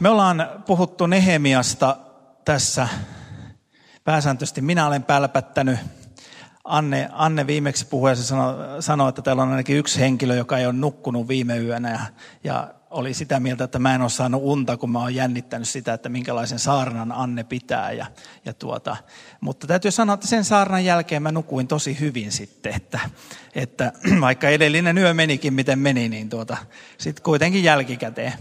Me ollaan puhuttu Nehemiasta tässä pääsääntöisesti. Minä olen pälpättänyt. Anne, Anne viimeksi puhui ja sanoi, sanoi, että täällä on ainakin yksi henkilö, joka ei ole nukkunut viime yönä. Ja, ja oli sitä mieltä, että mä en ole saanut unta, kun mä oon jännittänyt sitä, että minkälaisen saarnan Anne pitää. Ja, ja tuota, mutta täytyy sanoa, että sen saarnan jälkeen mä nukuin tosi hyvin sitten, että, että vaikka edellinen yö menikin miten meni, niin tuota, sitten kuitenkin jälkikäteen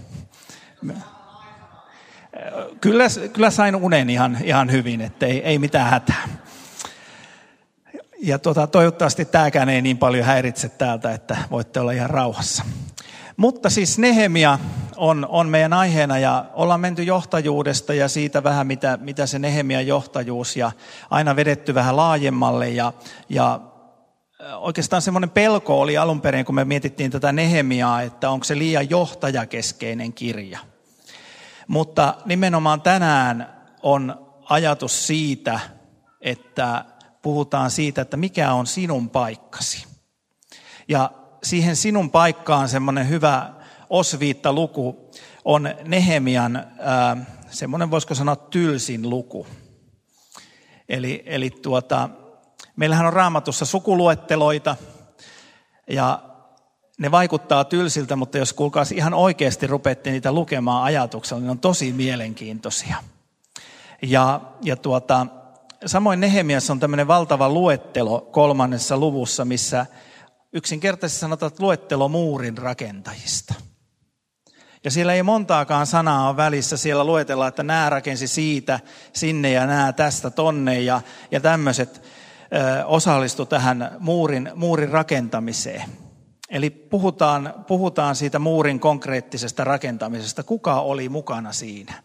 kyllä, kyllä sain unen ihan, ihan hyvin, että ei, ei mitään hätää. Ja tuota, toivottavasti tämäkään ei niin paljon häiritse täältä, että voitte olla ihan rauhassa. Mutta siis Nehemia on, on meidän aiheena ja ollaan menty johtajuudesta ja siitä vähän, mitä, mitä se Nehemia johtajuus ja aina vedetty vähän laajemmalle ja, ja oikeastaan semmoinen pelko oli alun perin, kun me mietittiin tätä Nehemiaa, että onko se liian johtajakeskeinen kirja – mutta nimenomaan tänään on ajatus siitä, että puhutaan siitä, että mikä on sinun paikkasi. Ja siihen sinun paikkaan semmoinen hyvä osviitta luku on Nehemian, äh, semmoinen voisiko sanoa tylsin luku. Eli, eli tuota, meillähän on raamatussa sukuluetteloita ja ne vaikuttaa tylsiltä, mutta jos kuulkaas ihan oikeasti rupeatte niitä lukemaan ajatuksella, niin ne on tosi mielenkiintoisia. Ja, ja tuota, samoin Nehemiassa on tämmöinen valtava luettelo kolmannessa luvussa, missä yksinkertaisesti sanotaan, että luettelo muurin rakentajista. Ja siellä ei montaakaan sanaa ole välissä. Siellä luetellaan, että nämä rakensi siitä, sinne ja nämä tästä tonne ja, ja tämmöiset osallistu tähän muurin, muurin rakentamiseen. Eli puhutaan, puhutaan siitä muurin konkreettisesta rakentamisesta. Kuka oli mukana siinä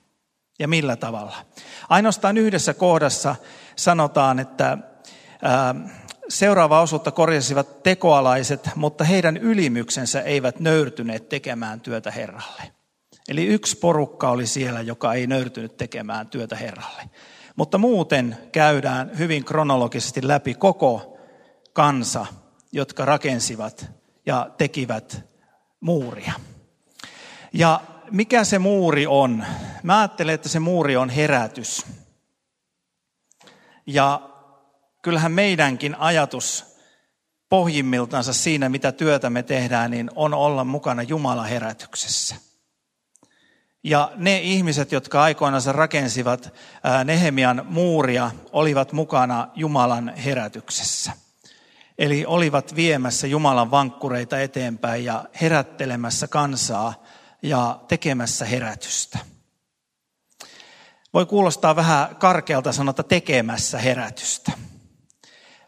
ja millä tavalla? Ainoastaan yhdessä kohdassa sanotaan, että ää, seuraava osuutta korjasivat tekoalaiset, mutta heidän ylimyksensä eivät nöyrtyneet tekemään työtä Herralle. Eli yksi porukka oli siellä, joka ei nöyrtynyt tekemään työtä Herralle. Mutta muuten käydään hyvin kronologisesti läpi koko kansa, jotka rakensivat ja tekivät muuria. Ja mikä se muuri on? Mä ajattelen, että se muuri on herätys. Ja kyllähän meidänkin ajatus pohjimmiltansa siinä, mitä työtä me tehdään, niin on olla mukana Jumalan herätyksessä. Ja ne ihmiset, jotka aikoinaan rakensivat Nehemian muuria, olivat mukana Jumalan herätyksessä. Eli olivat viemässä Jumalan vankkureita eteenpäin ja herättelemässä kansaa ja tekemässä herätystä. Voi kuulostaa vähän karkealta sanota tekemässä herätystä.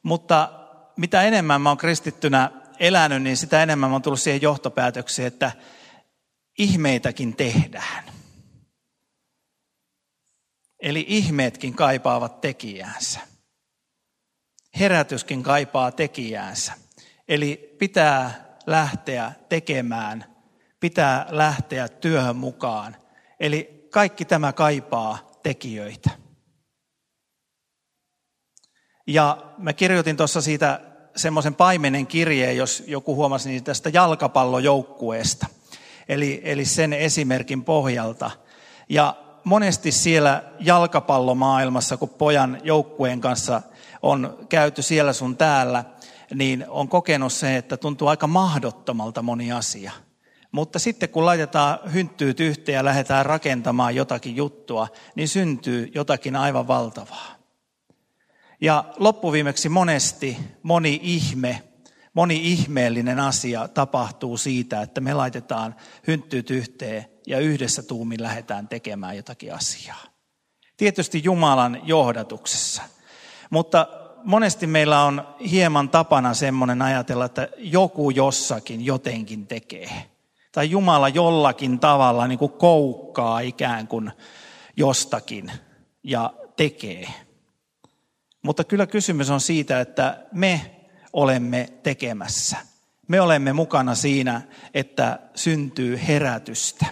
Mutta mitä enemmän mä oon kristittynä elänyt, niin sitä enemmän mä oon tullut siihen johtopäätökseen, että ihmeitäkin tehdään. Eli ihmeetkin kaipaavat tekijäänsä herätyskin kaipaa tekijäänsä. Eli pitää lähteä tekemään, pitää lähteä työhön mukaan. Eli kaikki tämä kaipaa tekijöitä. Ja mä kirjoitin tuossa siitä semmoisen paimenen kirjeen, jos joku huomasi niin tästä jalkapallojoukkueesta. Eli, eli sen esimerkin pohjalta. Ja monesti siellä jalkapallomaailmassa, kun pojan joukkueen kanssa on käyty siellä sun täällä, niin on kokenut se, että tuntuu aika mahdottomalta moni asia. Mutta sitten kun laitetaan hynttyyt yhteen ja lähdetään rakentamaan jotakin juttua, niin syntyy jotakin aivan valtavaa. Ja loppuviimeksi monesti moni ihme, moni ihmeellinen asia tapahtuu siitä, että me laitetaan hynttyyt yhteen ja yhdessä tuumin lähdetään tekemään jotakin asiaa. Tietysti Jumalan johdatuksessa. Mutta monesti meillä on hieman tapana semmoinen ajatella, että joku jossakin jotenkin tekee. Tai Jumala jollakin tavalla niin kuin koukkaa ikään kuin jostakin ja tekee. Mutta kyllä kysymys on siitä, että me olemme tekemässä. Me olemme mukana siinä, että syntyy herätystä.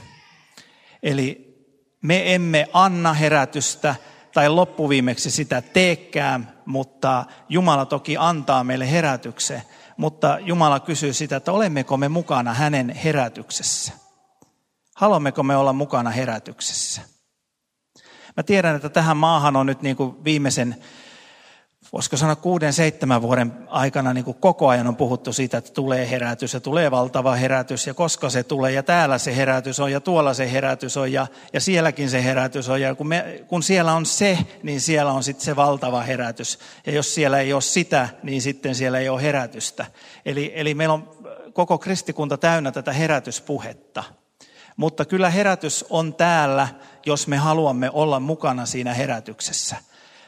Eli me emme anna herätystä, tai loppuviimeksi sitä teekään, mutta Jumala toki antaa meille herätyksen. Mutta Jumala kysyy sitä, että olemmeko me mukana hänen herätyksessä. Haluammeko me olla mukana herätyksessä? Mä tiedän, että tähän maahan on nyt niin kuin viimeisen voisiko sanoa kuuden, seitsemän vuoden aikana niin kuin koko ajan on puhuttu siitä, että tulee herätys ja tulee valtava herätys ja koska se tulee ja täällä se herätys on ja tuolla se herätys on ja, ja sielläkin se herätys on ja kun, me, kun siellä on se, niin siellä on sitten se valtava herätys ja jos siellä ei ole sitä, niin sitten siellä ei ole herätystä. Eli, eli meillä on koko kristikunta täynnä tätä herätyspuhetta. Mutta kyllä herätys on täällä, jos me haluamme olla mukana siinä herätyksessä.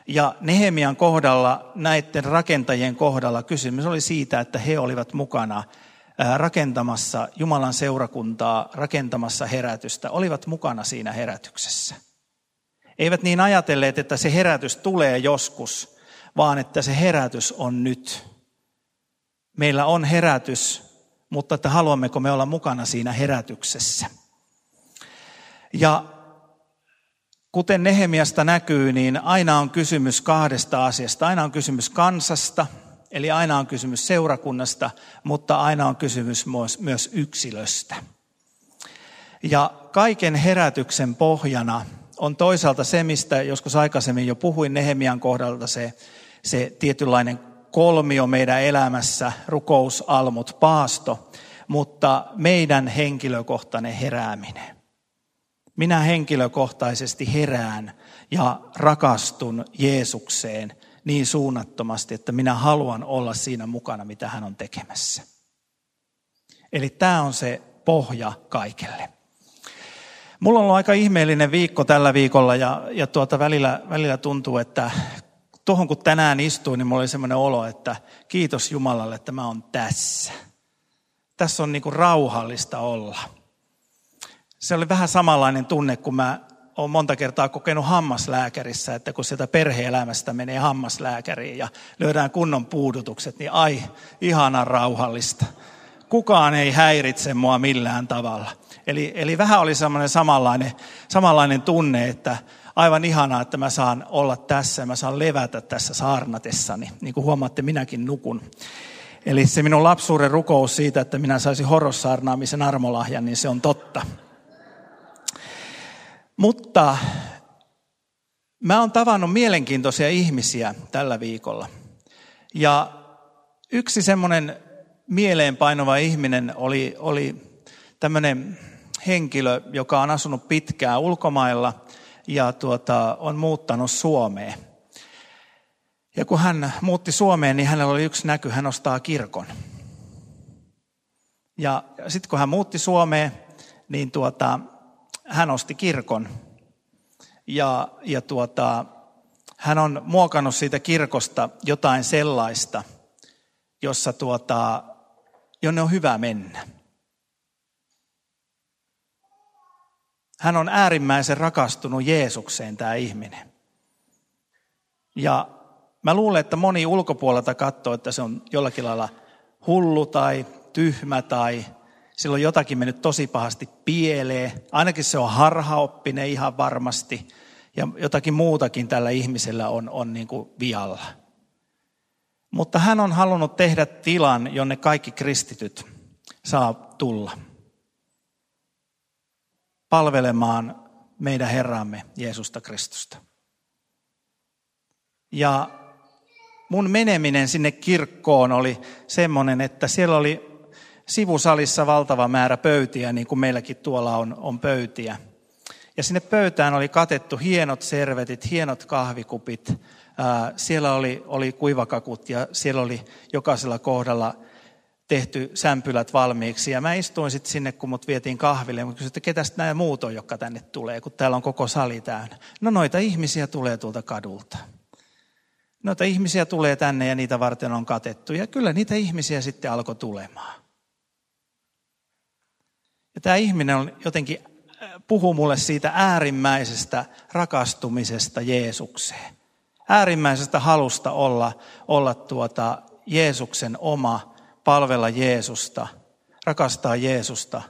Ja Nehemian kohdalla, näiden rakentajien kohdalla kysymys oli siitä, että he olivat mukana rakentamassa Jumalan seurakuntaa, rakentamassa herätystä, olivat mukana siinä herätyksessä. Eivät niin ajatelleet, että se herätys tulee joskus, vaan että se herätys on nyt. Meillä on herätys, mutta että haluammeko me olla mukana siinä herätyksessä. Ja kuten Nehemiasta näkyy, niin aina on kysymys kahdesta asiasta. Aina on kysymys kansasta, eli aina on kysymys seurakunnasta, mutta aina on kysymys myös yksilöstä. Ja kaiken herätyksen pohjana on toisaalta se, mistä joskus aikaisemmin jo puhuin Nehemian kohdalta, se, se tietynlainen kolmio meidän elämässä, rukous, almut, paasto, mutta meidän henkilökohtainen herääminen. Minä henkilökohtaisesti herään ja rakastun Jeesukseen niin suunnattomasti, että minä haluan olla siinä mukana, mitä hän on tekemässä. Eli tämä on se pohja kaikelle. Mulla on ollut aika ihmeellinen viikko tällä viikolla ja, ja tuota välillä, välillä tuntuu, että tuohon kun tänään istuin, niin mulla oli semmoinen olo, että kiitos Jumalalle, että mä oon tässä. Tässä on niin kuin rauhallista olla se oli vähän samanlainen tunne, kun mä olen monta kertaa kokenut hammaslääkärissä, että kun sieltä perheelämästä menee hammaslääkäriin ja löydään kunnon puudutukset, niin ai, ihana rauhallista. Kukaan ei häiritse mua millään tavalla. Eli, eli vähän oli semmoinen samanlainen, samanlainen tunne, että aivan ihanaa, että mä saan olla tässä ja mä saan levätä tässä saarnatessani. Niin kuin huomaatte, minäkin nukun. Eli se minun lapsuuden rukous siitä, että minä saisin horrossaarnaamisen armolahjan, niin se on totta. Mutta mä oon tavannut mielenkiintoisia ihmisiä tällä viikolla. Ja yksi semmoinen mieleenpainova ihminen oli, oli tämmöinen henkilö, joka on asunut pitkään ulkomailla ja tuota, on muuttanut Suomeen. Ja kun hän muutti Suomeen, niin hänellä oli yksi näky, hän ostaa kirkon. Ja sitten kun hän muutti Suomeen, niin tuota, hän osti kirkon ja, ja tuota, hän on muokannut siitä kirkosta jotain sellaista, jossa tuota, jonne on hyvä mennä. Hän on äärimmäisen rakastunut Jeesukseen tämä ihminen. Ja mä luulen, että moni ulkopuolelta katsoo, että se on jollakin lailla hullu tai tyhmä tai sillä on jotakin mennyt tosi pahasti pieleen. Ainakin se on harhaoppinen ihan varmasti. Ja jotakin muutakin tällä ihmisellä on, on niin kuin vialla. Mutta hän on halunnut tehdä tilan, jonne kaikki kristityt saa tulla. Palvelemaan meidän Herramme Jeesusta Kristusta. Ja mun meneminen sinne kirkkoon oli semmoinen, että siellä oli sivusalissa valtava määrä pöytiä, niin kuin meilläkin tuolla on, on pöytiä. Ja sinne pöytään oli katettu hienot servetit, hienot kahvikupit. Siellä oli, oli kuivakakut ja siellä oli jokaisella kohdalla tehty sämpylät valmiiksi. Ja mä istuin sitten sinne, kun mut vietiin kahville. Ja kysyin, että ketäs nämä muut on, jotka tänne tulee, kun täällä on koko sali täynnä. No noita ihmisiä tulee tuolta kadulta. Noita ihmisiä tulee tänne ja niitä varten on katettu. Ja kyllä niitä ihmisiä sitten alkoi tulemaan. Ja tämä ihminen on jotenkin äh, puhuu mulle siitä äärimmäisestä rakastumisesta Jeesukseen. Äärimmäisestä halusta olla, olla tuota Jeesuksen oma, palvella Jeesusta, rakastaa Jeesusta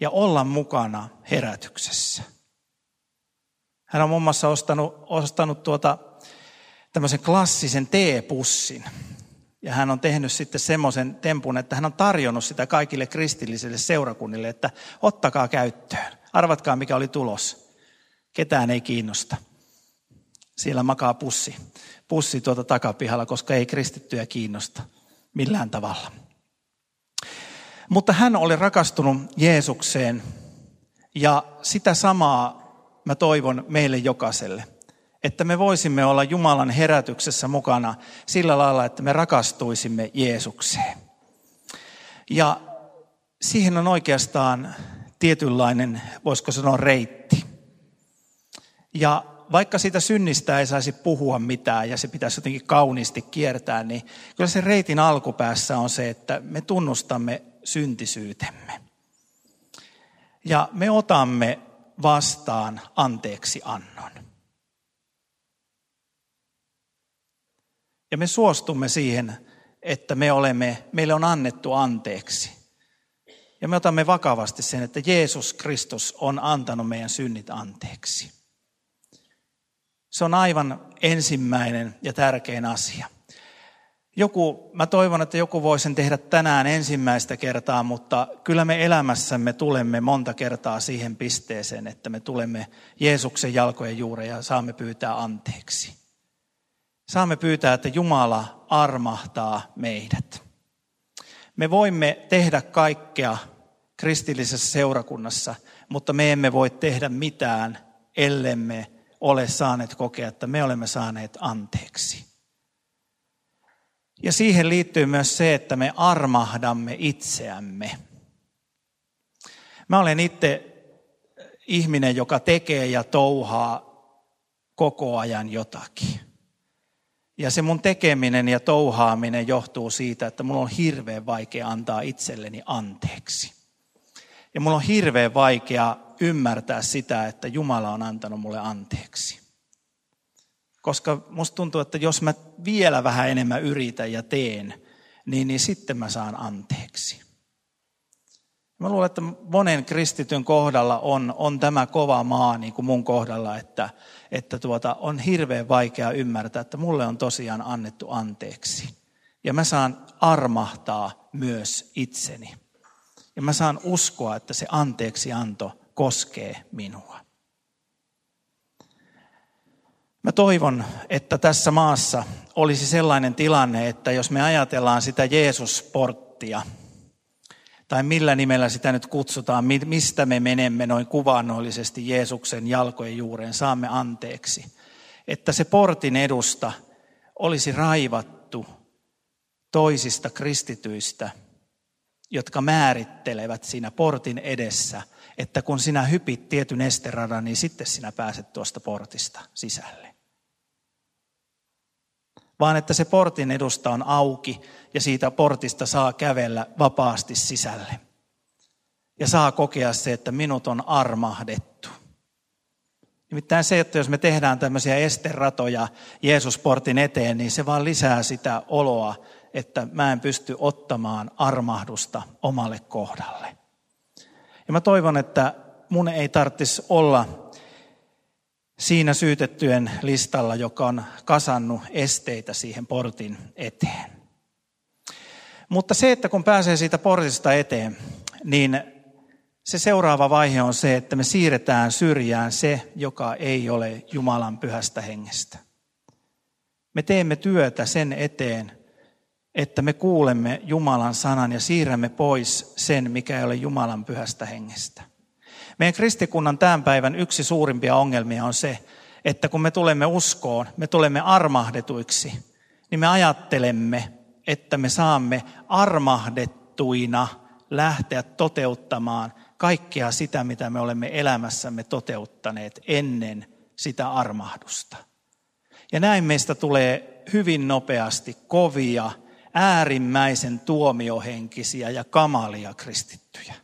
ja olla mukana herätyksessä. Hän on muun muassa ostanut, ostanut tuota, tämmöisen klassisen teepussin. Ja hän on tehnyt sitten semmoisen tempun, että hän on tarjonnut sitä kaikille kristillisille seurakunnille, että ottakaa käyttöön. Arvatkaa, mikä oli tulos. Ketään ei kiinnosta. Siellä makaa pussi. Pussi tuota takapihalla, koska ei kristittyjä kiinnosta millään tavalla. Mutta hän oli rakastunut Jeesukseen ja sitä samaa mä toivon meille jokaiselle. Että me voisimme olla Jumalan herätyksessä mukana sillä lailla, että me rakastuisimme Jeesukseen. Ja siihen on oikeastaan tietynlainen, voisiko sanoa, reitti. Ja vaikka sitä synnistä ei saisi puhua mitään ja se pitäisi jotenkin kauniisti kiertää, niin kyllä se reitin alkupäässä on se, että me tunnustamme syntisyytemme. Ja me otamme vastaan anteeksi annon. Ja me suostumme siihen, että me olemme, meille on annettu anteeksi. Ja me otamme vakavasti sen, että Jeesus Kristus on antanut meidän synnit anteeksi. Se on aivan ensimmäinen ja tärkein asia. Joku, mä toivon, että joku voi sen tehdä tänään ensimmäistä kertaa, mutta kyllä me elämässämme tulemme monta kertaa siihen pisteeseen, että me tulemme Jeesuksen jalkojen juureen ja saamme pyytää anteeksi. Saamme pyytää, että Jumala armahtaa meidät. Me voimme tehdä kaikkea kristillisessä seurakunnassa, mutta me emme voi tehdä mitään, ellemme ole saaneet kokea, että me olemme saaneet anteeksi. Ja siihen liittyy myös se, että me armahdamme itseämme. Mä olen itse ihminen, joka tekee ja touhaa koko ajan jotakin. Ja se mun tekeminen ja touhaaminen johtuu siitä, että mulla on hirveän vaikea antaa itselleni anteeksi. Ja mulla on hirveän vaikea ymmärtää sitä, että Jumala on antanut mulle anteeksi. Koska musta tuntuu, että jos mä vielä vähän enemmän yritän ja teen, niin, niin sitten mä saan anteeksi. Mä luulen, että monen kristityn kohdalla on, on tämä kova maa, niin kuin mun kohdalla, että, että tuota, on hirveän vaikea ymmärtää, että mulle on tosiaan annettu anteeksi. Ja mä saan armahtaa myös itseni. Ja mä saan uskoa, että se anteeksianto koskee minua. Mä toivon, että tässä maassa olisi sellainen tilanne, että jos me ajatellaan sitä Jeesusporttia, tai millä nimellä sitä nyt kutsutaan, mistä me menemme noin kuvannollisesti Jeesuksen jalkojen juureen, saamme anteeksi. Että se portin edusta olisi raivattu toisista kristityistä, jotka määrittelevät siinä portin edessä, että kun sinä hypit tietyn esteradan, niin sitten sinä pääset tuosta portista sisälle vaan että se portin edusta on auki ja siitä portista saa kävellä vapaasti sisälle. Ja saa kokea se, että minut on armahdettu. Nimittäin se, että jos me tehdään tämmöisiä esteratoja Jeesusportin eteen, niin se vaan lisää sitä oloa, että mä en pysty ottamaan armahdusta omalle kohdalle. Ja mä toivon, että mun ei tarvitsisi olla siinä syytettyjen listalla, joka on kasannut esteitä siihen portin eteen. Mutta se, että kun pääsee siitä portista eteen, niin se seuraava vaihe on se, että me siirretään syrjään se, joka ei ole Jumalan pyhästä hengestä. Me teemme työtä sen eteen, että me kuulemme Jumalan sanan ja siirrämme pois sen, mikä ei ole Jumalan pyhästä hengestä. Meidän kristikunnan tämän päivän yksi suurimpia ongelmia on se, että kun me tulemme uskoon, me tulemme armahdetuiksi, niin me ajattelemme, että me saamme armahdettuina lähteä toteuttamaan kaikkea sitä, mitä me olemme elämässämme toteuttaneet ennen sitä armahdusta. Ja näin meistä tulee hyvin nopeasti kovia, äärimmäisen tuomiohenkisiä ja kamalia kristittyjä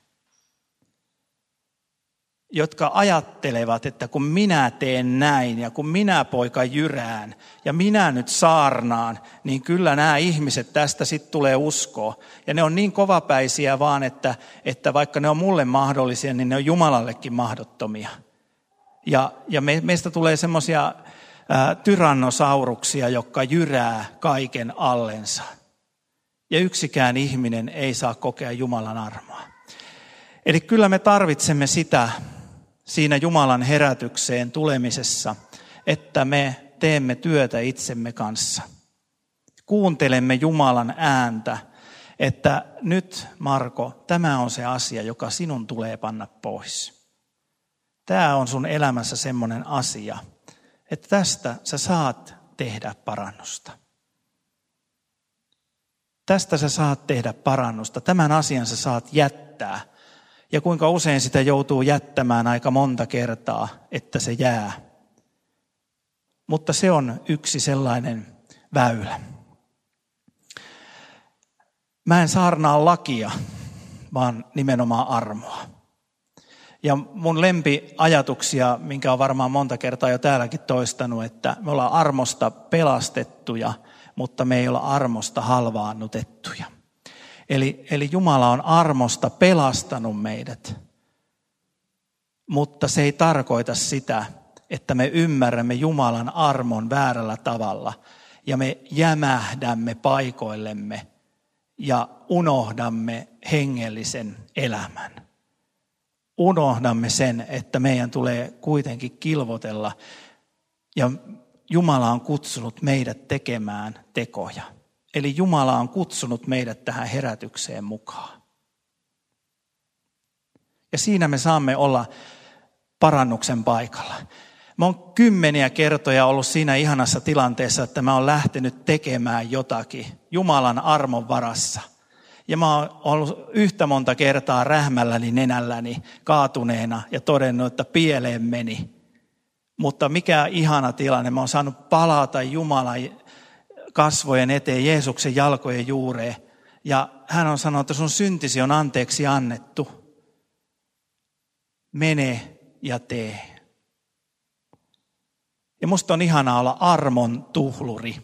jotka ajattelevat, että kun minä teen näin ja kun minä poika jyrään ja minä nyt saarnaan, niin kyllä nämä ihmiset tästä sitten tulee uskoa. Ja ne on niin kovapäisiä vaan, että, että vaikka ne on mulle mahdollisia, niin ne on Jumalallekin mahdottomia. Ja, ja me, meistä tulee semmoisia tyrannosauruksia, jotka jyrää kaiken allensa. Ja yksikään ihminen ei saa kokea Jumalan armoa. Eli kyllä me tarvitsemme sitä, siinä Jumalan herätykseen tulemisessa, että me teemme työtä itsemme kanssa. Kuuntelemme Jumalan ääntä, että nyt Marko, tämä on se asia, joka sinun tulee panna pois. Tämä on sun elämässä semmoinen asia, että tästä sä saat tehdä parannusta. Tästä sä saat tehdä parannusta. Tämän asian sä saat jättää. Ja kuinka usein sitä joutuu jättämään aika monta kertaa, että se jää. Mutta se on yksi sellainen väylä. Mä en saarnaa lakia, vaan nimenomaan armoa. Ja mun lempiajatuksia, minkä on varmaan monta kertaa jo täälläkin toistanut, että me ollaan armosta pelastettuja, mutta me ei olla armosta halvaannutettuja. Eli, eli Jumala on armosta pelastanut meidät, mutta se ei tarkoita sitä, että me ymmärrämme Jumalan armon väärällä tavalla ja me jämähdämme paikoillemme ja unohdamme hengellisen elämän. Unohdamme sen, että meidän tulee kuitenkin kilvotella ja Jumala on kutsunut meidät tekemään tekoja. Eli Jumala on kutsunut meidät tähän herätykseen mukaan. Ja siinä me saamme olla parannuksen paikalla. Mä oon kymmeniä kertoja ollut siinä ihanassa tilanteessa, että mä oon lähtenyt tekemään jotakin Jumalan armon varassa. Ja mä oon ollut yhtä monta kertaa rähmälläni nenälläni kaatuneena ja todennut, että pieleen meni. Mutta mikä ihana tilanne, mä oon saanut palata Jumalan kasvojen eteen, Jeesuksen jalkojen juureen. Ja hän on sanonut, että sun syntisi on anteeksi annettu. Mene ja tee. Ja musta on ihanaa olla armon tuhluri.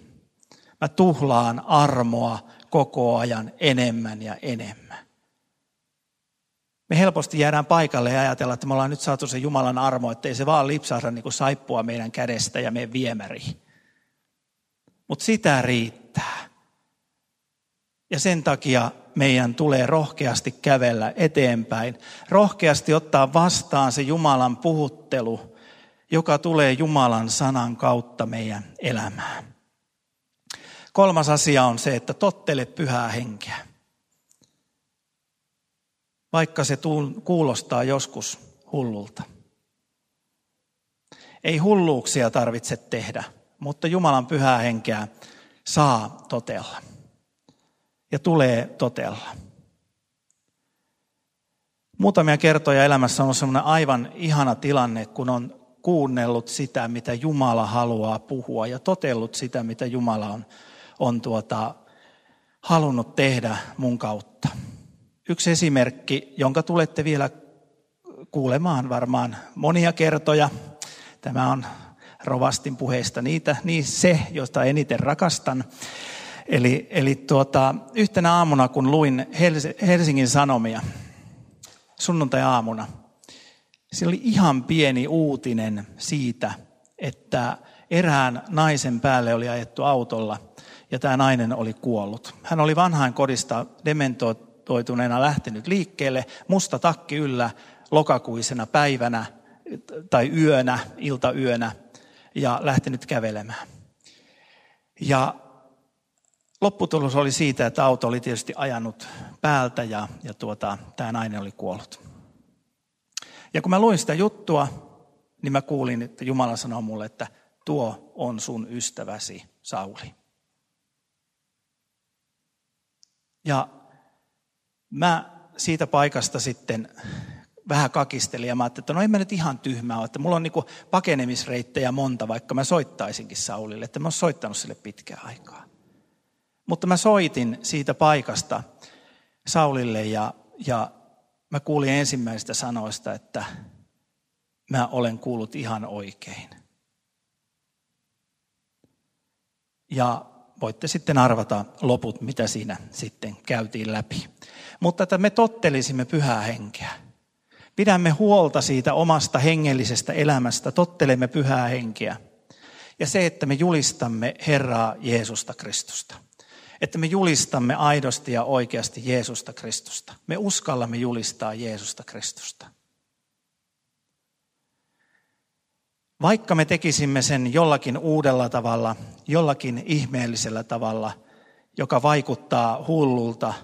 Mä tuhlaan armoa koko ajan enemmän ja enemmän. Me helposti jäädään paikalle ja ajatellaan, että me ollaan nyt saatu se Jumalan armo, ettei se vaan lipsahda niin kuin saippua meidän kädestä ja meidän viemäri. Mutta sitä riittää. Ja sen takia meidän tulee rohkeasti kävellä eteenpäin, rohkeasti ottaa vastaan se Jumalan puhuttelu, joka tulee Jumalan sanan kautta meidän elämään. Kolmas asia on se, että tottele pyhää henkeä. Vaikka se kuulostaa joskus hullulta. Ei hulluuksia tarvitse tehdä, mutta Jumalan pyhää henkeä saa totella. Ja tulee totella. Muutamia kertoja elämässä on sellainen aivan ihana tilanne, kun on kuunnellut sitä, mitä Jumala haluaa puhua ja totellut sitä, mitä Jumala on, on tuota, halunnut tehdä mun kautta. Yksi esimerkki, jonka tulette vielä kuulemaan varmaan monia kertoja. Tämä on Rovastin puheista niitä, niin se, josta eniten rakastan. Eli, eli tuota, yhtenä aamuna, kun luin Helsingin Sanomia, sunnuntai-aamuna, siellä oli ihan pieni uutinen siitä, että erään naisen päälle oli ajettu autolla ja tämä nainen oli kuollut. Hän oli vanhain kodista dementoituneena lähtenyt liikkeelle, musta takki yllä lokakuisena päivänä tai yönä, iltayönä ja lähtenyt kävelemään. Ja lopputulos oli siitä, että auto oli tietysti ajanut päältä ja, ja tuota, tämä nainen oli kuollut. Ja kun mä luin sitä juttua, niin mä kuulin, että Jumala sanoo mulle, että tuo on sun ystäväsi Sauli. Ja mä siitä paikasta sitten vähän kakistelin ja mä ajattelin, että no en mä nyt ihan tyhmää ole, että mulla on niinku pakenemisreittejä monta, vaikka mä soittaisinkin Saulille, että mä oon soittanut sille pitkään aikaa. Mutta mä soitin siitä paikasta Saulille ja, ja mä kuulin ensimmäistä sanoista, että mä olen kuullut ihan oikein. Ja voitte sitten arvata loput, mitä siinä sitten käytiin läpi. Mutta että me tottelisimme pyhää henkeä. Pidämme huolta siitä omasta hengellisestä elämästä, tottelemme pyhää henkeä. Ja se, että me julistamme Herraa Jeesusta Kristusta että me julistamme aidosti ja oikeasti Jeesusta Kristusta. Me uskallamme julistaa Jeesusta Kristusta. Vaikka me tekisimme sen jollakin uudella tavalla, jollakin ihmeellisellä tavalla, joka vaikuttaa hullulta,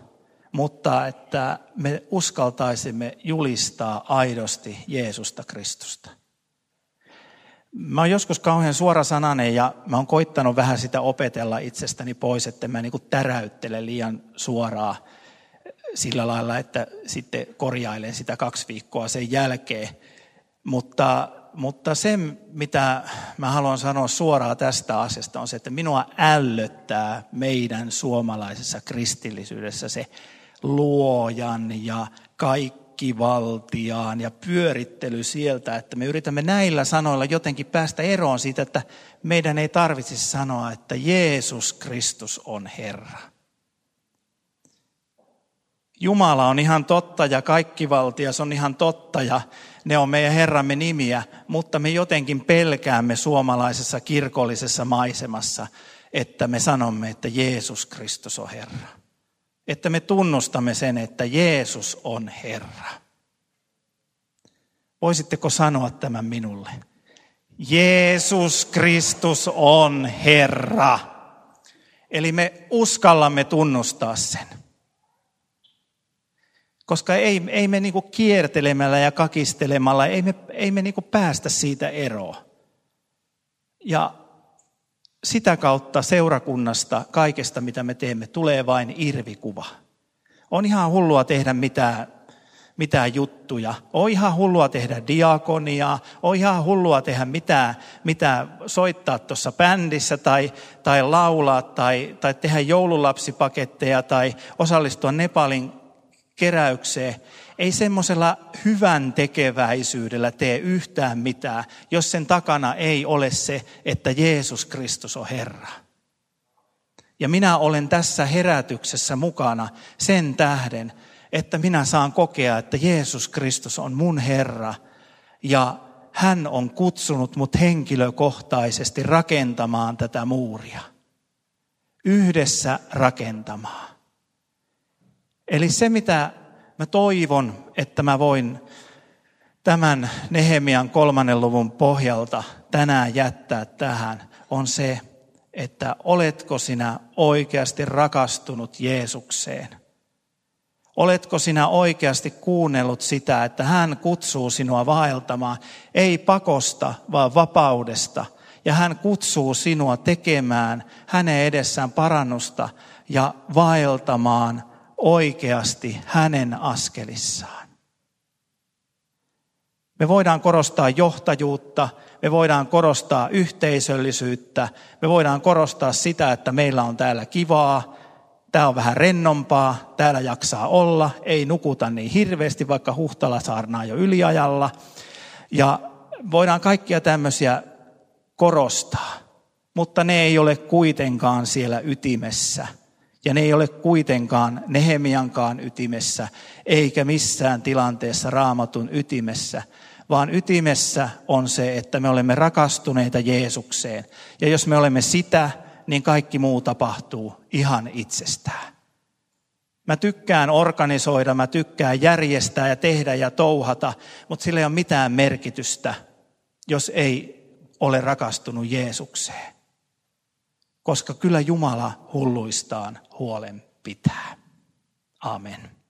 mutta että me uskaltaisimme julistaa aidosti Jeesusta Kristusta. Mä oon joskus kauhean suorasanainen ja mä oon koittanut vähän sitä opetella itsestäni pois, että mä niin täräyttele liian suoraa sillä lailla, että sitten korjailen sitä kaksi viikkoa sen jälkeen. Mutta, mutta se, mitä mä haluan sanoa suoraan tästä asiasta, on se, että minua ällöttää meidän suomalaisessa kristillisyydessä se luojan ja kaikkivaltiaan ja pyörittely sieltä, että me yritämme näillä sanoilla jotenkin päästä eroon siitä, että meidän ei tarvitsisi sanoa, että Jeesus Kristus on Herra. Jumala on ihan totta ja kaikkivaltias on ihan totta ja ne on meidän Herramme nimiä, mutta me jotenkin pelkäämme suomalaisessa kirkollisessa maisemassa, että me sanomme, että Jeesus Kristus on Herra. Että me tunnustamme sen, että Jeesus on Herra. Voisitteko sanoa tämän minulle? Jeesus Kristus on Herra. Eli me uskallamme tunnustaa sen. Koska ei, ei me niinku kiertelemällä ja kakistelemalla, ei me, ei me niinku päästä siitä eroon. Ja sitä kautta seurakunnasta, kaikesta mitä me teemme, tulee vain irvikuva. On ihan hullua tehdä mitään, mitään juttuja. On ihan hullua tehdä diakonia. On ihan hullua tehdä mitään, mitään soittaa tuossa bändissä tai, tai laulaa tai, tai tehdä joululapsipaketteja tai osallistua Nepalin keräykseen, ei semmoisella hyvän tekeväisyydellä tee yhtään mitään, jos sen takana ei ole se, että Jeesus Kristus on Herra. Ja minä olen tässä herätyksessä mukana sen tähden, että minä saan kokea, että Jeesus Kristus on mun Herra ja hän on kutsunut mut henkilökohtaisesti rakentamaan tätä muuria. Yhdessä rakentamaan. Eli se, mitä mä toivon, että mä voin tämän Nehemian kolmannen luvun pohjalta tänään jättää tähän, on se, että oletko sinä oikeasti rakastunut Jeesukseen? Oletko sinä oikeasti kuunnellut sitä, että hän kutsuu sinua vaeltamaan, ei pakosta, vaan vapaudesta. Ja hän kutsuu sinua tekemään hänen edessään parannusta ja vaeltamaan oikeasti hänen askelissaan. Me voidaan korostaa johtajuutta, me voidaan korostaa yhteisöllisyyttä, me voidaan korostaa sitä, että meillä on täällä kivaa, tämä on vähän rennompaa, täällä jaksaa olla, ei nukuta niin hirveästi, vaikka Huhtala saarnaa jo yliajalla. Ja voidaan kaikkia tämmöisiä korostaa, mutta ne ei ole kuitenkaan siellä ytimessä – ja ne ei ole kuitenkaan Nehemiankaan ytimessä, eikä missään tilanteessa raamatun ytimessä, vaan ytimessä on se, että me olemme rakastuneita Jeesukseen. Ja jos me olemme sitä, niin kaikki muu tapahtuu ihan itsestään. Mä tykkään organisoida, mä tykkään järjestää ja tehdä ja touhata, mutta sillä ei ole mitään merkitystä, jos ei ole rakastunut Jeesukseen koska kyllä Jumala hulluistaan huolen pitää. Amen.